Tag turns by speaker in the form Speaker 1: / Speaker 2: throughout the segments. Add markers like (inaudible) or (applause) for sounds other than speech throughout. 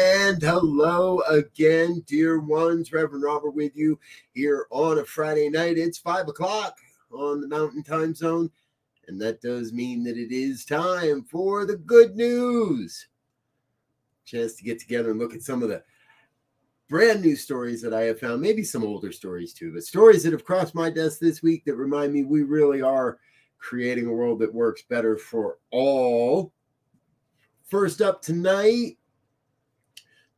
Speaker 1: And hello again, dear ones. Reverend Robert with you here on a Friday night. It's five o'clock on the Mountain Time Zone. And that does mean that it is time for the good news. Chance to get together and look at some of the brand new stories that I have found, maybe some older stories too, but stories that have crossed my desk this week that remind me we really are creating a world that works better for all. First up tonight,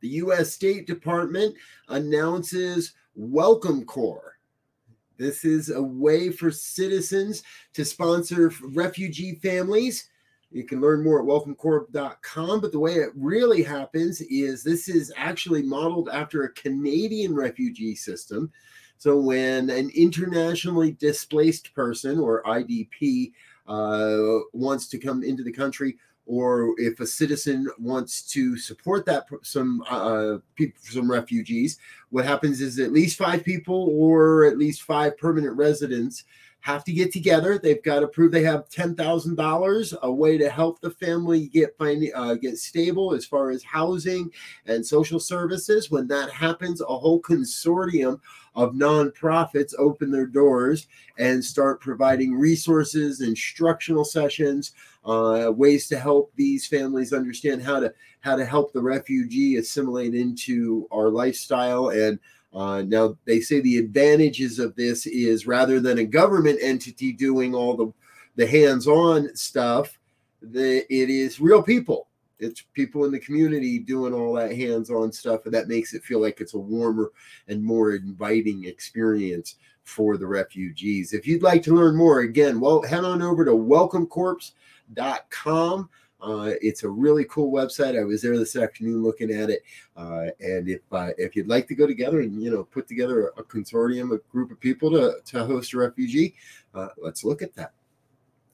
Speaker 1: the U.S. State Department announces Welcome Corps. This is a way for citizens to sponsor refugee families. You can learn more at welcomecorps.com. But the way it really happens is this is actually modeled after a Canadian refugee system. So when an internationally displaced person or IDP uh, wants to come into the country, or if a citizen wants to support that some uh, people, some refugees, what happens is at least five people or at least five permanent residents have to get together. They've got to prove they have ten thousand dollars, a way to help the family get find, uh, get stable as far as housing and social services. When that happens, a whole consortium of nonprofits open their doors and start providing resources, instructional sessions, uh, ways to help these families understand how to how to help the refugee assimilate into our lifestyle and uh, now they say the advantages of this is rather than a government entity doing all the the hands-on stuff, the it is real people. It's people in the community doing all that hands-on stuff, and that makes it feel like it's a warmer and more inviting experience for the refugees. If you'd like to learn more, again, well, head on over to welcomecorps.com. Uh, it's a really cool website. I was there this afternoon looking at it, uh, and if uh, if you'd like to go together and you know put together a, consortium, a group of people to to host a refugee, uh, let's look at that.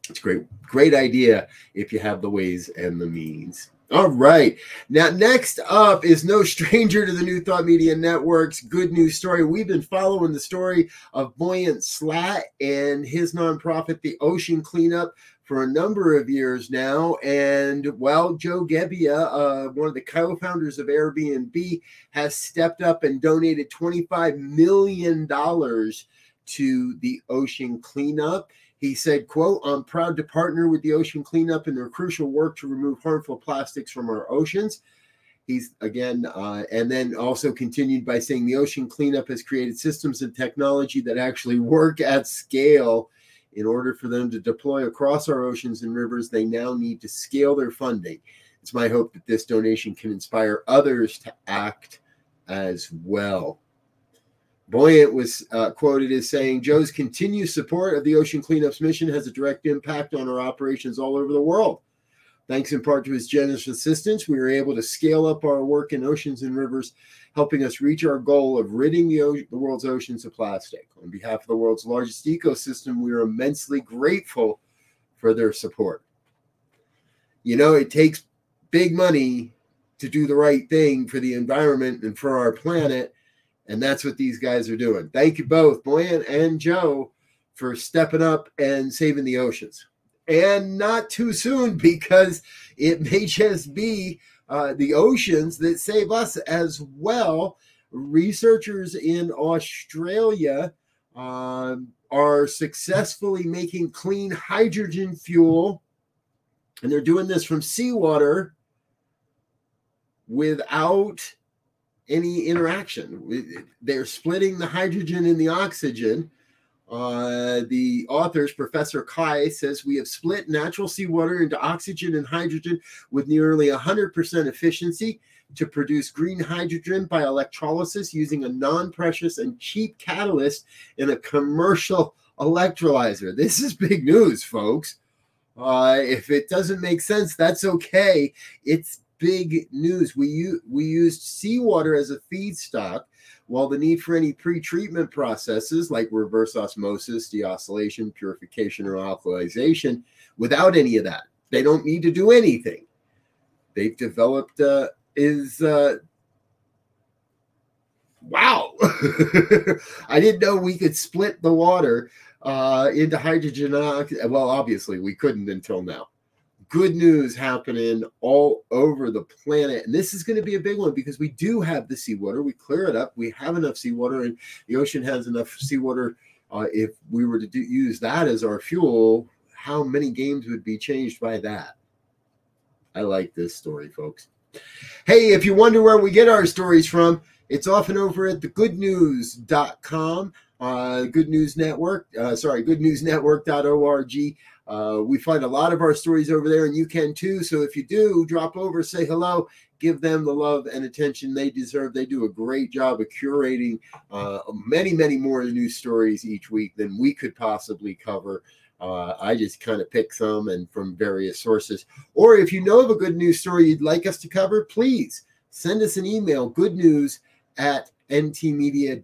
Speaker 1: It's great, great idea if you have the ways and the means. All right. Now, next up is no stranger to the New Thought Media Network's good news story. We've been following the story of Boyan Slat and his nonprofit, the Ocean Cleanup, for a number of years now. And well, Joe Gebbia, uh, one of the co founders of Airbnb, has stepped up and donated $25 million to the Ocean Cleanup. He said, quote, I'm proud to partner with the Ocean Cleanup in their crucial work to remove harmful plastics from our oceans. He's again, uh, and then also continued by saying the Ocean Cleanup has created systems and technology that actually work at scale in order for them to deploy across our oceans and rivers, they now need to scale their funding. It's my hope that this donation can inspire others to act as well. Boyan was uh, quoted as saying, Joe's continued support of the ocean cleanup's mission has a direct impact on our operations all over the world. Thanks in part to his generous assistance, we were able to scale up our work in oceans and rivers, helping us reach our goal of ridding the, o- the world's oceans of plastic. On behalf of the world's largest ecosystem, we are immensely grateful for their support. You know, it takes big money to do the right thing for the environment and for our planet. And that's what these guys are doing. Thank you both, Boyan and Joe, for stepping up and saving the oceans and not too soon (laughs) because it may just be uh, the oceans that save us as well. Researchers in Australia um, are successfully making clean hydrogen fuel, and they're doing this from seawater without any interaction. They're splitting the hydrogen and the oxygen uh, the authors, Professor Kai, says we have split natural seawater into oxygen and hydrogen with nearly 100% efficiency to produce green hydrogen by electrolysis using a non precious and cheap catalyst in a commercial electrolyzer. This is big news, folks. Uh, if it doesn't make sense, that's okay. It's big news. We, u- we used seawater as a feedstock while the need for any pre-treatment processes like reverse osmosis, desalination, purification, or alkalization, without any of that, they don't need to do anything. They've developed uh, is uh, wow. (laughs) I didn't know we could split the water uh, into hydrogen. Well, obviously we couldn't until now, good news happening all over the planet. And this is going to be a big one because we do have the seawater. We clear it up. We have enough seawater, and the ocean has enough seawater. Uh, if we were to do, use that as our fuel, how many games would be changed by that? I like this story, folks. Hey, if you wonder where we get our stories from, it's often over at thegoodnews.com, uh, Good News Network, uh, sorry, goodnewsnetwork.org. Uh, we find a lot of our stories over there, and you can too. So if you do, drop over, say hello, give them the love and attention they deserve. They do a great job of curating uh, many, many more news stories each week than we could possibly cover. Uh, I just kind of pick some and from various sources. Or if you know of a good news story you'd like us to cover, please send us an email, good news at ntmedia.org.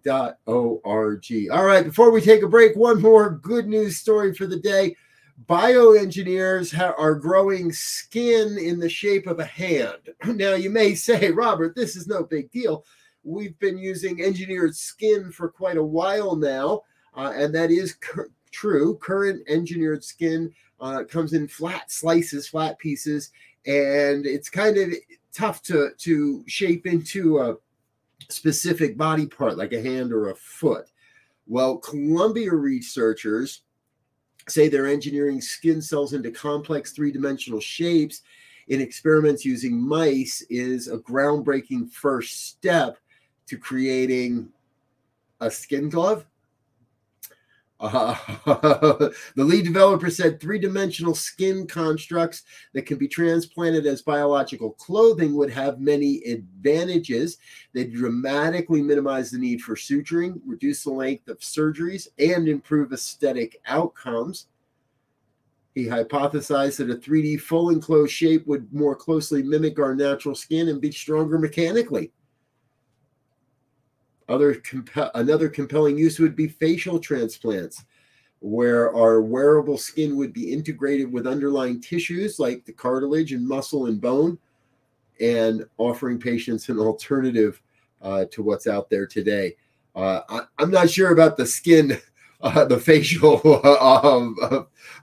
Speaker 1: All right, before we take a break, one more good news story for the day bioengineers ha- are growing skin in the shape of a hand. (clears throat) Now, you may say, Robert, this is no big deal. We've been using engineered skin for quite a while now, uh, and that is cur- true. Current engineered skin uh, comes in flat slices, flat pieces, and it's kind of tough to, to shape into a specific body part like a hand or a foot. Well, Columbia researchers say they're engineering skin cells into complex three dimensional shapes in experiments using mice is a groundbreaking first step to creating a skin glove. Uh, (laughs) the lead developer said three dimensional skin constructs that can be transplanted as biological clothing would have many advantages. They dramatically minimize the need for suturing, reduce the length of surgeries, and improve aesthetic outcomes. He hypothesized that a 3D full enclosed shape would more closely mimic our natural skin and be stronger mechanically. Other another compelling use would be facial transplants, where our wearable skin would be integrated with underlying tissues like the cartilage and muscle and bone, and offering patients an alternative uh, to what's out there today. Uh, I, am not sure about the skin, uh, the facial, (laughs) um,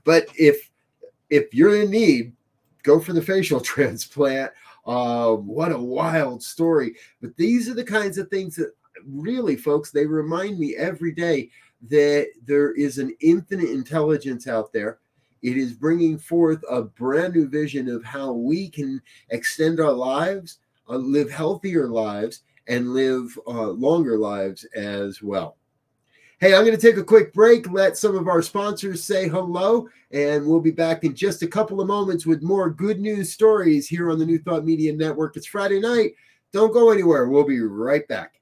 Speaker 1: but if if you're in need, go for the facial (laughs) transplant. Um, what a wild story! But these are the kinds of things that really, folks, they remind me every day that there is an infinite intelligence out there. It is bringing forth a brand new vision of how we can extend our lives, uh, live healthier lives, and live uh, longer lives as well. Hey, I'm going to take a quick break, let some of our sponsors say hello, and we'll be back in just a couple of moments with more good news stories here on the New Thought Media Network. It's Friday night. Don't go anywhere. We'll be right back.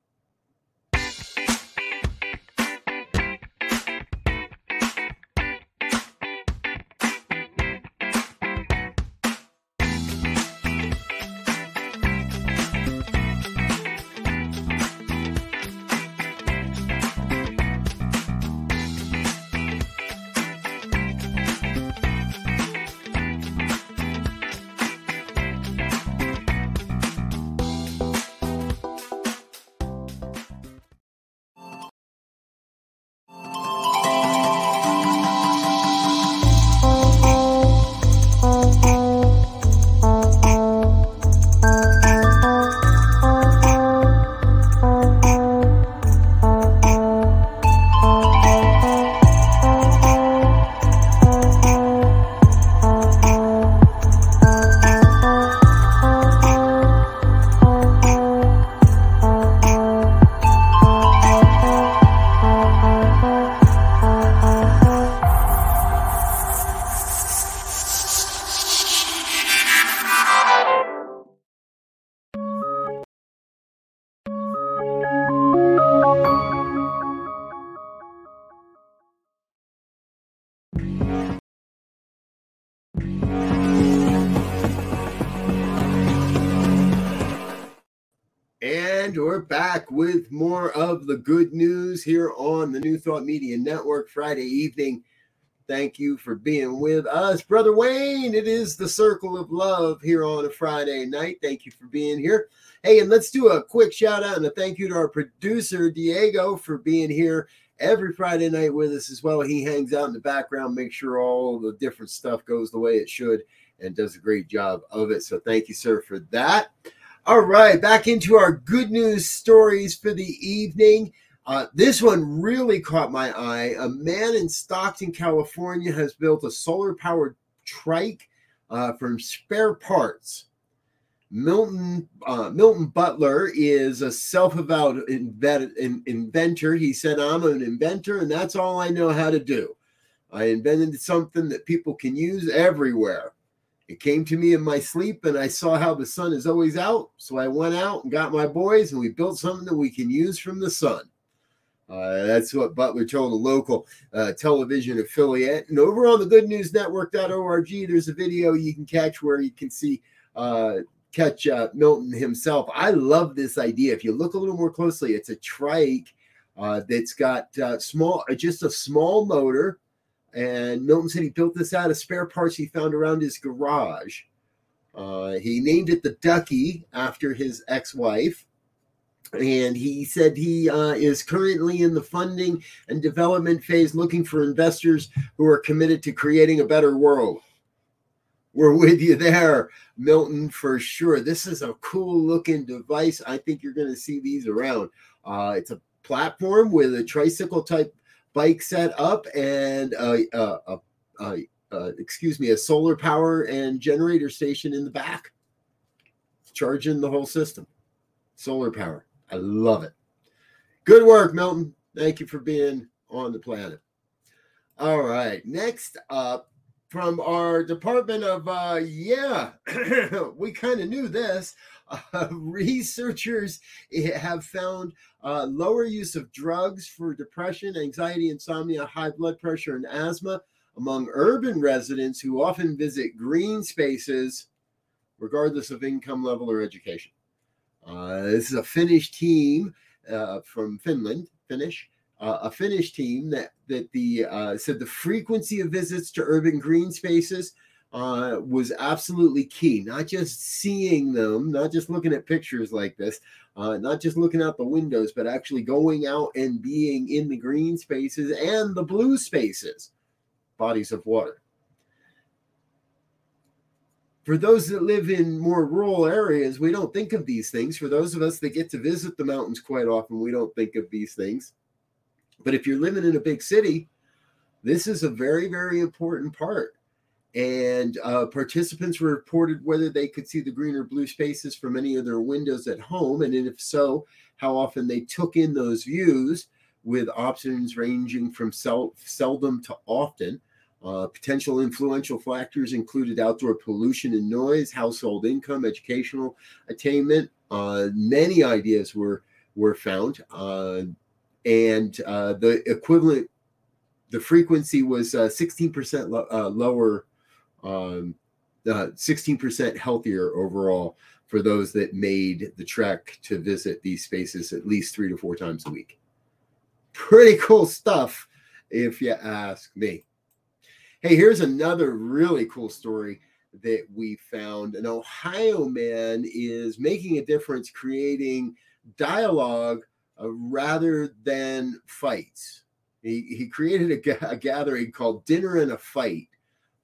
Speaker 1: Back with more of the good news here on the New Thought Media Network Friday evening. Thank you for being with us, Brother Wayne. It is the circle of love here on a Friday night. Thank you for being here. Hey, and let's do a quick shout out and a thank you to our producer, Diego, for being here every Friday night with us as well. He hangs out in the background, makes sure all the different stuff goes the way it should and does a great job of it. So thank you, sir, for that. All right, back into our good news stories for the evening. Uh, this one really caught my eye. A man in Stockton, California has built a solar powered trike uh, from spare parts. Milton uh, Milton Butler is a self-avowed inventor. He said, "I'm an inventor, and that's all I know how to do. I invented something that people can use everywhere. It came to me in my sleep, and I saw how the sun is always out. So I went out and got my boys, and we built something that we can use from the sun. Uh, that's what Butler told a local uh, television affiliate. And over on the goodnewsnetwork.org, there's a video you can catch where you can see uh, catch uh, Milton himself. I love this idea. If you look a little more closely, it's a trike uh, that's got uh, small, just a small motor and Milton said he built this out of spare parts he found around his garage. Uh, he named it the Ducky after his ex wife. And he said he uh, is currently in the funding and development phase looking for investors who are committed to creating a better world. We're with you there, Milton, for sure. This is a cool looking device. I think you're going to see these around. Uh, it's a platform with a tricycle type bike set up and a, a, a, excuse me, a solar power and generator station in the back, charging the whole system. Solar power. I love it. Good work, Milton. Thank you for being on the planet. All right. Next up from our Department of, uh, yeah, (clears throat) we kind of knew this. Uh, (laughs) researchers have found uh, lower use of drugs for depression, anxiety, insomnia, high blood pressure, and asthma among urban residents who often visit green spaces, regardless of income level or education. Uh, this is a Finnish team uh, from Finland, Finnish, uh, a Finnish team that that the uh, said the frequency of visits to urban green spaces uh, was absolutely key. Not just seeing them, not just looking at pictures like this, uh, not just looking out the windows, but actually going out and being in the green spaces and the blue spaces, bodies of water. For those that live in more rural areas, we don't think of these things. For those of us that get to visit the mountains quite often, we don't think of these things. But if you're living in a big city, this is a very, very important part and uh, participants reported whether they could see the green or blue spaces from any of their windows at home, and if so, how often they took in those views, with options ranging from sel- seldom to often. Uh, potential influential factors included outdoor pollution and noise, household income, educational attainment. Uh, many ideas were were found, uh, and uh, the equivalent, the frequency was 16% uh, lo- lower um, uh, 16% healthier overall for those that made the trek to visit these spaces at least three to four times a week. Pretty cool stuff, if you ask me. Hey, here's another really cool story that we found. An Ohio man is making a difference creating dialogue uh, rather than fights. He, he created a, a gathering called Dinner and a Fight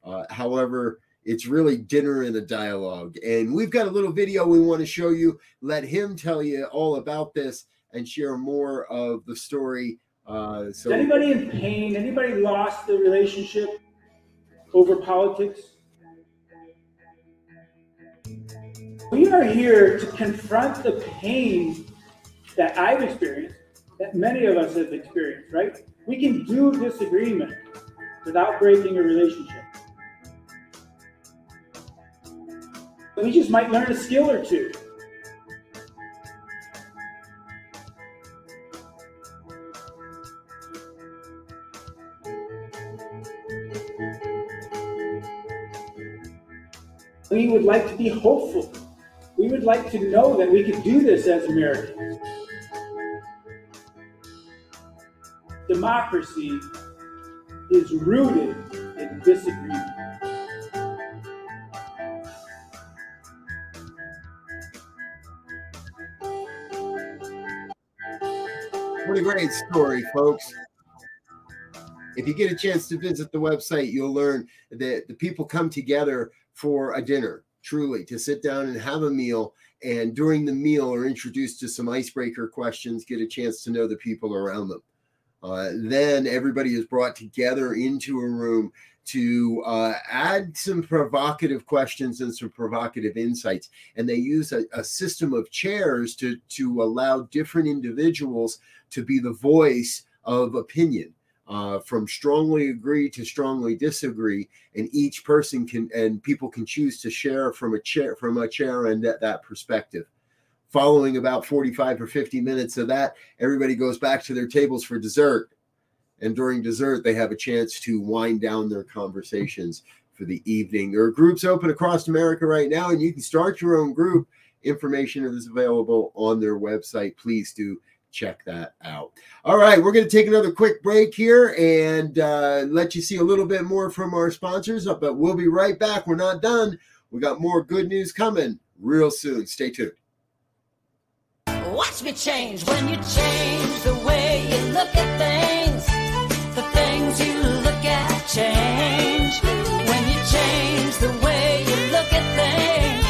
Speaker 1: uh, however, it's really dinner and a dialogue. And we've got a little video we want to show you. Let him tell you all about this and share more of the story. Uh, so,
Speaker 2: Is anybody in pain? Anybody lost the relationship over politics? We are here to confront the pain that I've experienced, that many of us have experienced, right? We can do disagreement without breaking a relationship. We just might learn a skill or two. We would like to be hopeful. We would like to know that we could do this as Americans. Democracy is rooted in disagreement.
Speaker 1: Great story, folks. If you get a chance to visit the website, you'll learn that the people come together for a dinner, truly, to sit down and have a meal. And during the meal, are introduced to some icebreaker questions, get a chance to know the people around them. Uh, then everybody is brought together into a room to uh, add some provocative questions and some provocative insights. And they use a, a, system of chairs to, to allow different individuals to be the voice of opinion. Uh, from strongly agree to strongly disagree, and each person can and people can choose to share from a chair from a chair and that, that perspective. Following about 45 or 50 minutes of that, everybody goes back to their tables for dessert and during dessert, they have a chance to wind down their conversations for the evening. There are groups open across America right now, and you can start your own group. Information is available on their website. Please do check that out. All right, we're going to take another quick break here and uh, let you see a little bit more from our sponsors, but we'll be right back. We're not done. We got more good news coming real soon. Stay tuned.
Speaker 3: Watch me change when you change the way you look at things things you look at change when you change the way you look at things.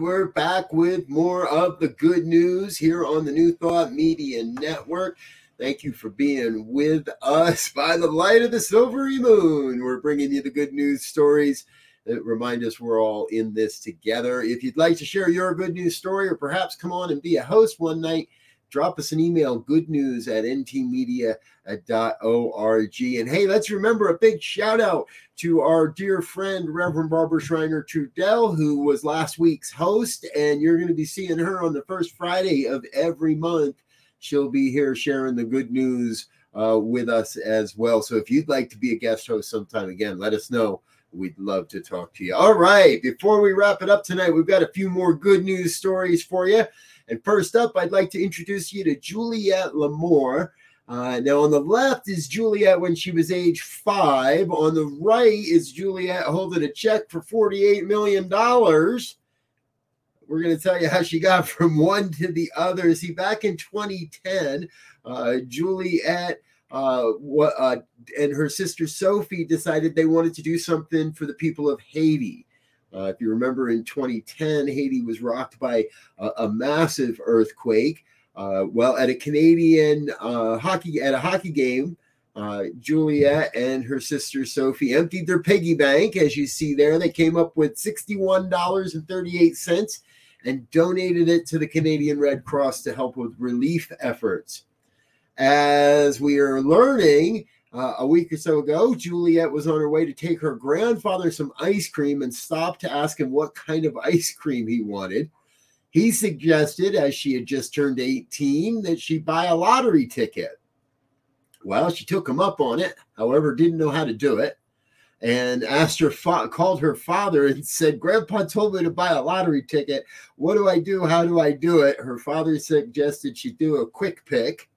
Speaker 1: We're back with more of the good news here on the New Thought Media Network. Thank you for being with us (laughs) by the light of the silvery moon. We're bringing you the good news stories that remind us we're all in this together. If you'd like to share your good news story or perhaps come on and be a host one night, drop us an email good news at ntmedia.org. And hey, let's remember a big shout out to our dear friend, Reverend Barbara Schreiner Trudell, who was last week's host. And you're going to be seeing her on the first Friday of every month. She'll be here sharing the good news uh, with us as well. So if you'd like to be a guest host sometime again, let us know. We'd love to talk to you. All right. Before we wrap it up tonight, we've got a few more good news stories for you. And first up, I'd like to introduce you to Juliette Lamour. Uh, now, on the left is Juliette when she was age five. On the right is Juliette holding a check for $48 million. we're going to tell you how she got (laughs) from one to the other. See, back in 2010, uh, Juliet uh, what, uh, and her sister Sophie decided they wanted to do something for the people of Haiti. Uh, if you remember, in 2010, Haiti was rocked by a, a massive earthquake. Uh, well, at a Canadian uh, hockey at a hockey game, uh, Juliet and her sister Sophie emptied their piggy bank, as you see there. They came up with $61.38 and donated it to the Canadian Red Cross to help with relief efforts. As we are learning, uh, a week or so ago, Juliet was on her way to take her grandfather some ice cream and stopped to ask him what kind of ice cream he wanted. He suggested, as she had just turned 18, that she buy a lottery ticket. Well, she took him up on it, however, didn't know how to do it, and asked her, fa- called her father and said, Grandpa told me to buy a lottery ticket. What do I do? How do I do it? Her father suggested she do a quick pick.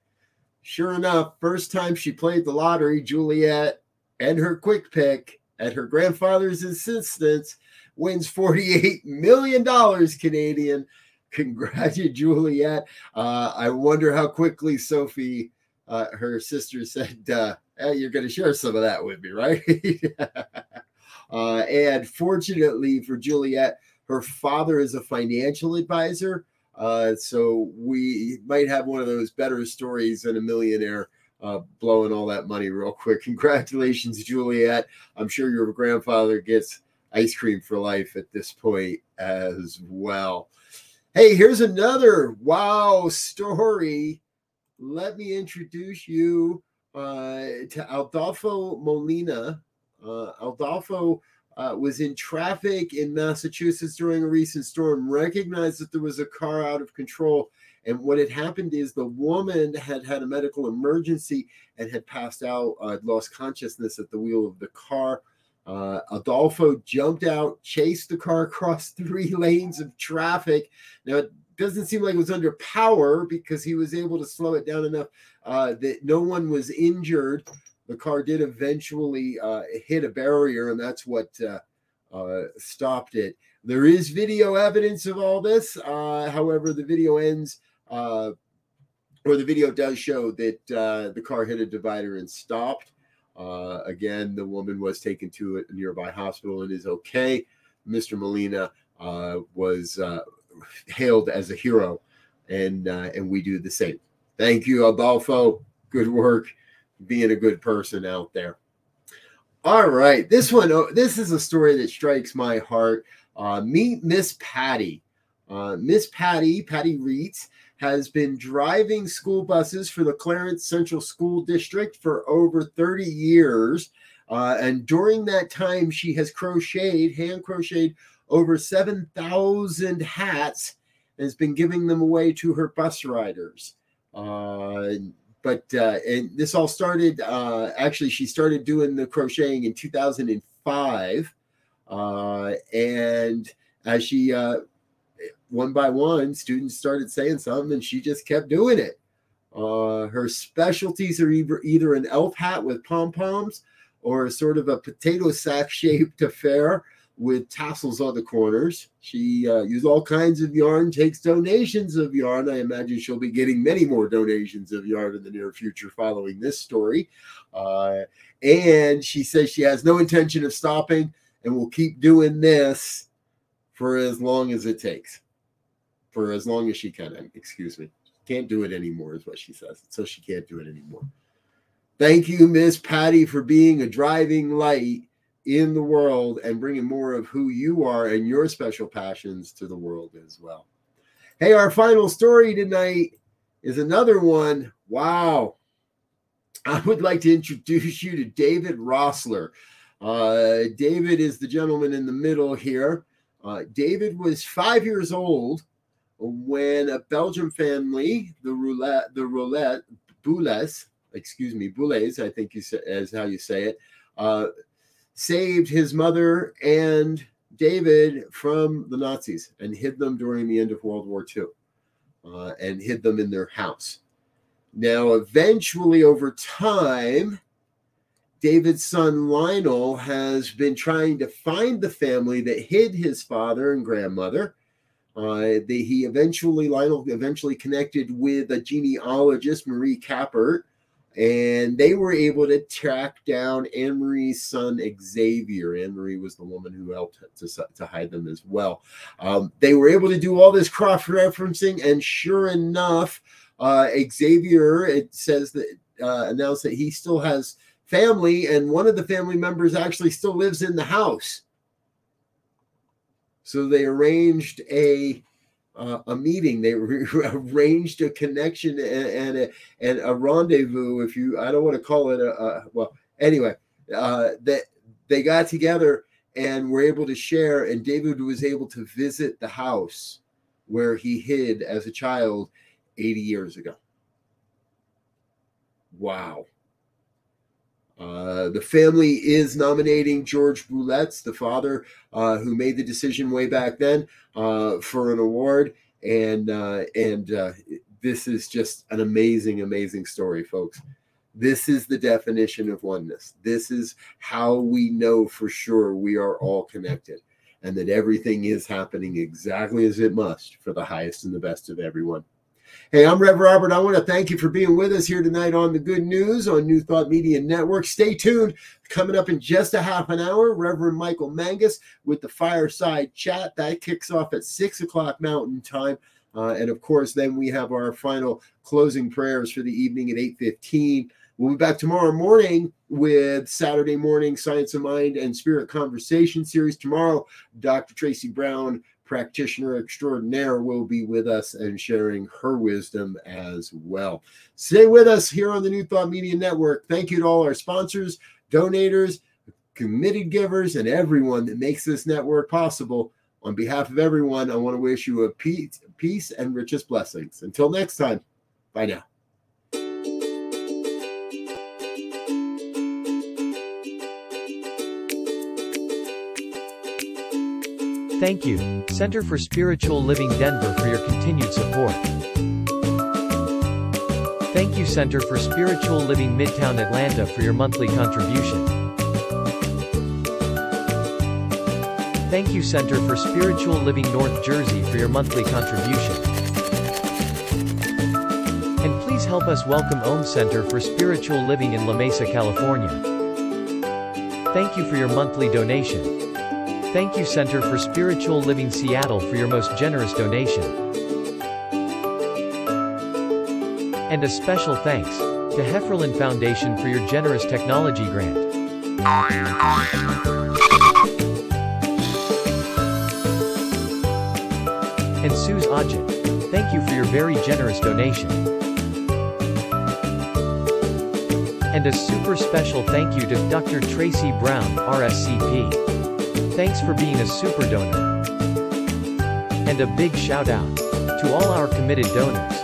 Speaker 1: Sure enough, first time she played the lottery, Juliet and her quick pick at her grandfather's insistence wins $48 million Canadian. Congratulations, (laughs) Juliet. Uh, I wonder how quickly Sophie uh, her sister said, uh, hey, "You're going to share some of that with me, (laughs) right?" (laughs) uh, and fortunately for Juliet, her father is a financial advisor, uh, so we might have one of those better stories than a millionaire. Uh, blowing all that money real quick. (laughs) Congratulations, Juliet. I'm sure your grandfather gets ice cream for life at this point as well. Hey, here's another wow story let me introduce you uh, to Adolfo Molina. Uh, Adolfo uh, was in traffic in Massachusetts during a recent storm, recognized that there was a car out of control. And what had happened is the woman had had a medical emergency and had passed out, uh, lost consciousness at the wheel of the car. Uh, Adolfo jumped out, chased the car across (laughs) three lanes of traffic. Now, it doesn't seem like it was under power because he was able to slow it down enough uh, that no one was injured. The car did eventually uh, hit a barrier, and that's what uh, uh stopped it. There is video evidence of all this. Uh, however, the video ends, uh, or the video does show that the car hit a divider and stopped. again, the woman was taken to a nearby hospital and is okay. Mr. Molina was hailed as a hero, and and we do the same. Thank you, Adolfo. Good work, being a good person out there. All right, this one, this is a story that strikes my heart. Uh, meet Miss Patty. Uh, Miss Patty, Patty Reitz, has been driving school buses for the Clarence Central School District for over 30 years. Uh, and during that time, she has crocheted, hand crocheted over 7,000 hats and has been giving them away to her bus riders. Uh, but uh, and this all started uh, actually she started doing the crocheting in 2005 uh, and as she uh, one by one students started saying something and she just kept doing it. Uh, her specialties are either, either an elf hat with pom poms or sort of a potato sack (laughs) shaped affair with tassels on the corners. She uh, uses all kinds of yarn, takes donations of yarn. I imagine she'll be getting many more donations of yarn in the near future following this story. Uh, and she says she has no intention of stopping and will keep doing this for as long as it takes, for as long as she can. Excuse me. Can't do it anymore, is what she says. So she can't do it anymore. Thank you, Miss Patty, for being a driving light in the world and bringing more of who you are and your special passions to the world as well. Hey, our final story tonight is another one. Wow. I would like to introduce you to David Rossler. Uh, David is the gentleman in the middle here. Uh, David was five years old when a Belgian family, the roulette, the roulette, Boules, excuse me, Boules, I think you say, is how you say it, uh, saved his mother and David from the Nazis and hid them during the end of World War II uh, and hid them in their house. Now, eventually, over time, David's son Lionel has been trying to find the family that hid his father and grandmother. Uh, he eventually, Lionel eventually connected with a genealogist, Marie Kappert, and they were able to track down Anne Marie's son Xavier. Anne Marie was the woman who helped to, to hide them as well. Um, they were able to do all this cross referencing, and sure enough, uh, Xavier it says that uh, announced that he still has family, and one of the family members actually still lives in the house. So they arranged a uh, a meeting. They (laughs) arranged a connection and, and, a, and a rendezvous. If you, I don't want to call it a, a well. Anyway, uh, that they got together and were able to share. And David was able to visit the house where he hid as a child 80 years ago. Wow. Uh, the family is nominating George Bouletz, the father uh, who made the decision way back then, uh, for an award. And uh, and uh, this is just an amazing, amazing story, folks. This is the definition of oneness. This is how we know for sure we are all connected and that everything is happening exactly as it must for the highest and the best of everyone. Hey, I'm Rev Robert. I want to thank you for being with us here tonight on the Good News on New Thought Media Network. Stay tuned. Coming up in just a half an hour, Reverend Michael Mangus with the fireside chat. That kicks off at six o'clock Mountain Time. Uh, and of course, then we have our final closing prayers for the evening at 8:15. We'll be back tomorrow morning with Saturday morning Science of Mind and Spirit Conversation series. Tomorrow, Dr. Tracy Brown practitioner extraordinaire will be with us and sharing her wisdom as well. Stay with us here on the New Thought Media Network. Thank you to all our sponsors, donators, committed givers, and everyone that makes this network possible. On behalf of everyone, I want to wish you a peace, peace and richest blessings. Until next time, bye now.
Speaker 4: Thank you, Center for Spiritual Living Denver for your continued support. Thank you Center for Spiritual Living Midtown Atlanta for your monthly contribution. Thank you Center for Spiritual Living North Jersey for your monthly contribution. And please help us welcome Om Center for Spiritual Living in La Mesa, California. Thank you for your monthly donation. Thank you Center for Spiritual Living Seattle for your most generous donation. And a special thanks to Hefferlin Foundation for your generous technology grant. And Suze Ajit, thank you for your very generous donation. And a super special thank you to Dr. Tracy Brown, RSCP. Thanks for being a super donor. And a big shout out to all our committed donors.